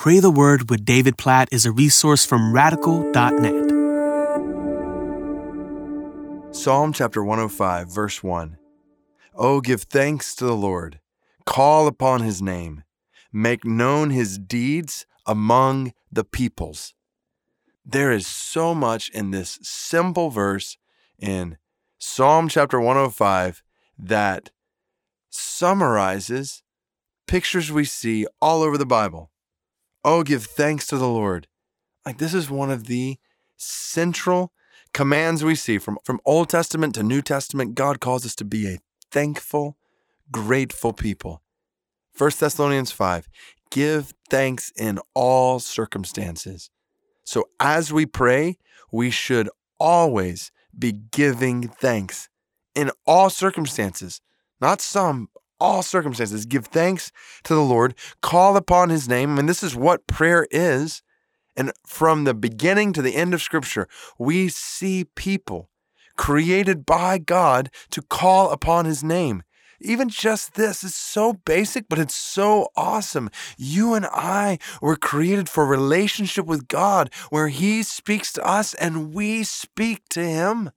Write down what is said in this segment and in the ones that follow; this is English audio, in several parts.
Pray the Word with David Platt is a resource from radical.net. Psalm chapter 105, verse 1. Oh, give thanks to the Lord, call upon his name, make known his deeds among the peoples. There is so much in this simple verse in Psalm chapter 105 that summarizes pictures we see all over the Bible. Oh, give thanks to the Lord. Like this is one of the central commands we see from, from Old Testament to New Testament. God calls us to be a thankful, grateful people. 1 Thessalonians 5 Give thanks in all circumstances. So as we pray, we should always be giving thanks in all circumstances, not some, all circumstances. Give thanks to the Lord, call upon his name. I mean, this is what prayer is. And from the beginning to the end of Scripture, we see people created by God to call upon his name. Even just this is so basic, but it's so awesome. You and I were created for relationship with God where he speaks to us and we speak to him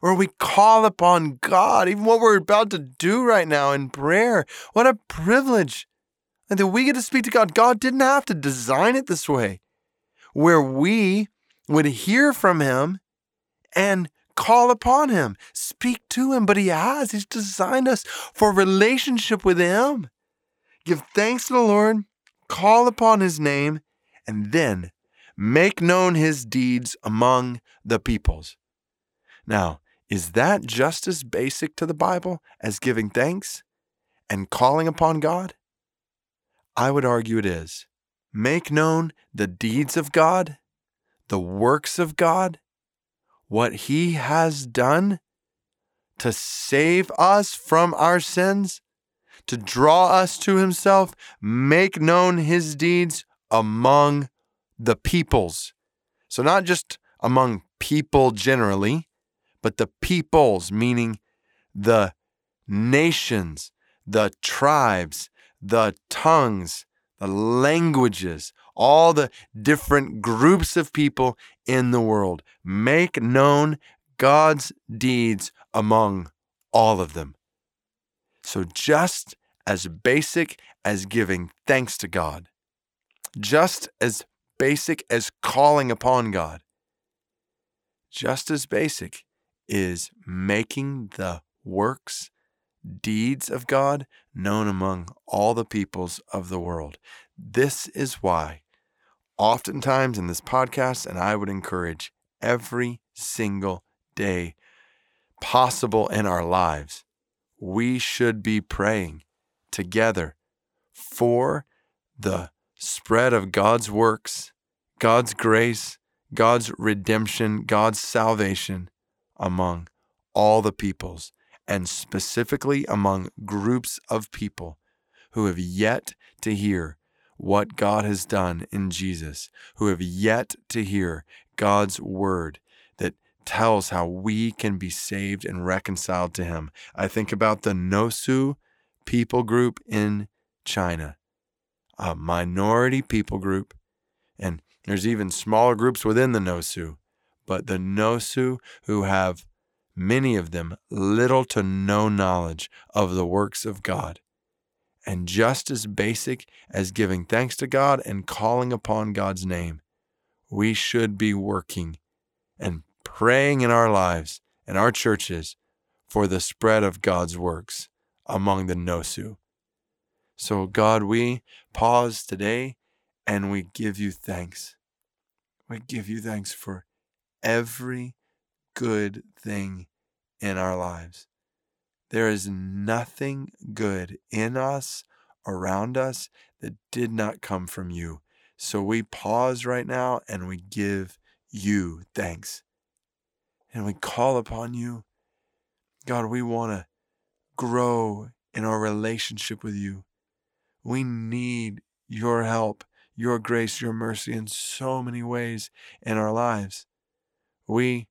where we call upon God, even what we're about to do right now in prayer. What a privilege. And that we get to speak to God. God didn't have to design it this way, where we would hear from Him and call upon Him, speak to Him. But He has. He's designed us for relationship with Him. Give thanks to the Lord, call upon His name, and then make known His deeds among the peoples. Now, is that just as basic to the Bible as giving thanks and calling upon God? I would argue it is. Make known the deeds of God, the works of God, what He has done to save us from our sins, to draw us to Himself, make known His deeds among the peoples. So, not just among people generally, but the peoples, meaning the nations, the tribes, the tongues, the languages, all the different groups of people in the world. Make known God's deeds among all of them. So, just as basic as giving thanks to God, just as basic as calling upon God, just as basic is making the works, deeds of God known among all the peoples of the world. This is why, oftentimes in this podcast, and I would encourage every single day possible in our lives, we should be praying together for the spread of God's works, God's grace, God's redemption, God's salvation among all the peoples, and specifically among groups of people who have yet to hear what God has done in Jesus, who have yet to hear God's word that tells how we can be saved and reconciled to Him. I think about the Nosu people group in China, a minority people group, and there's even smaller groups within the Nosu but the Nosu who have many of them little to no knowledge of the works of God. And just as basic as giving thanks to God and calling upon God's name, we should be working and praying in our lives and our churches for the spread of God's works among the Nosu. So, God, we pause today and we give you thanks. We give you thanks for every good thing in our lives. There is nothing good in us, around us, that did not come from you. So we pause right now and we give you thanks. And we call upon you. God, we want to grow in our relationship with you. We need your help, your grace, your mercy in so many ways in our lives. We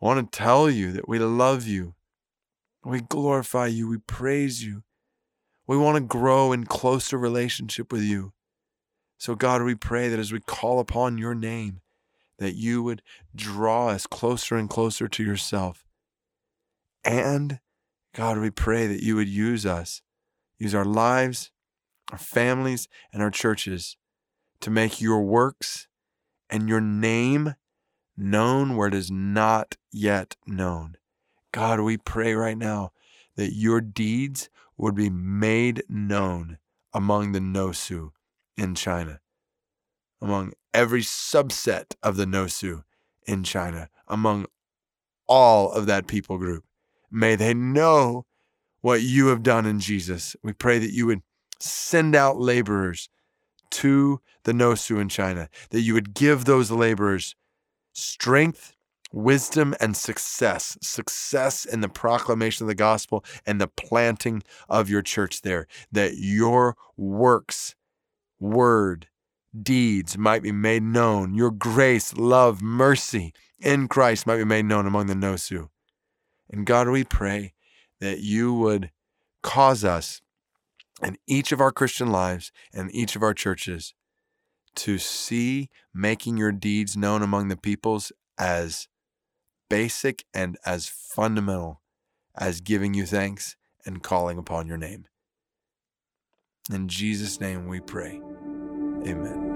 want to tell you that we love you. We glorify you. We praise you. We want to grow in closer relationship with you. So, God, we pray that as we call upon your name, that you would draw us closer and closer to yourself. And, God, we pray that you would use us, use our lives, our families, and our churches to make your works and your name known where it is not yet known. God, we pray right now that your deeds would be made known among the Nosu in China, among every subset of the Nosu in China, among all of that people group. May they know what you have done in Jesus. We pray that you would send out laborers to the Nosu in China, that you would give those laborers strength, wisdom, and success. Success in the proclamation of the gospel and the planting of your church there, that your works, word, deeds might be made known, your grace, love, mercy in Christ might be made known among the Nosu. And God, we pray that you would cause us in each of our Christian lives and each of our churches to see making your deeds known among the peoples as basic and as fundamental as giving you thanks and calling upon your name. In Jesus' name we pray. Amen.